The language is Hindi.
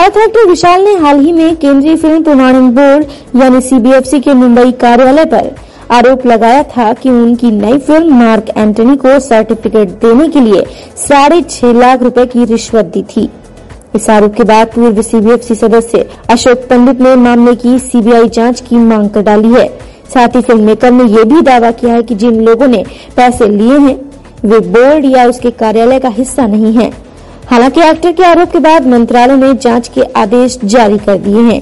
साउथ एक्टर विशाल ने हाल ही में केंद्रीय फ़िल्म प्रमाणन बोर्ड, यानी सीबीएफसी के मुंबई कार्यालय पर आरोप लगाया था कि उनकी नई फ़िल्म मार्क एंटनी को सर्टिफिकेट देने के लिए साढ़े छह लाख रुपए की रिश्वत दी थी। इस आरोप के बाद पूर्व सीबीएफसी सदस्य अशोक पंडित ने मामले की सीबीआई जाँच की मांग कर डाली है। साथ ही फ़िल्म मेकर ने यह भी दावा किया है कि जिन लोगों ने पैसे लिए हैं, वे बोर्ड या उसके कार्यालय का हिस्सा नहीं है। हालाँकि एक्टर के आरोप के बाद मंत्रालय ने जाँच के आदेश जारी कर दिए हैं।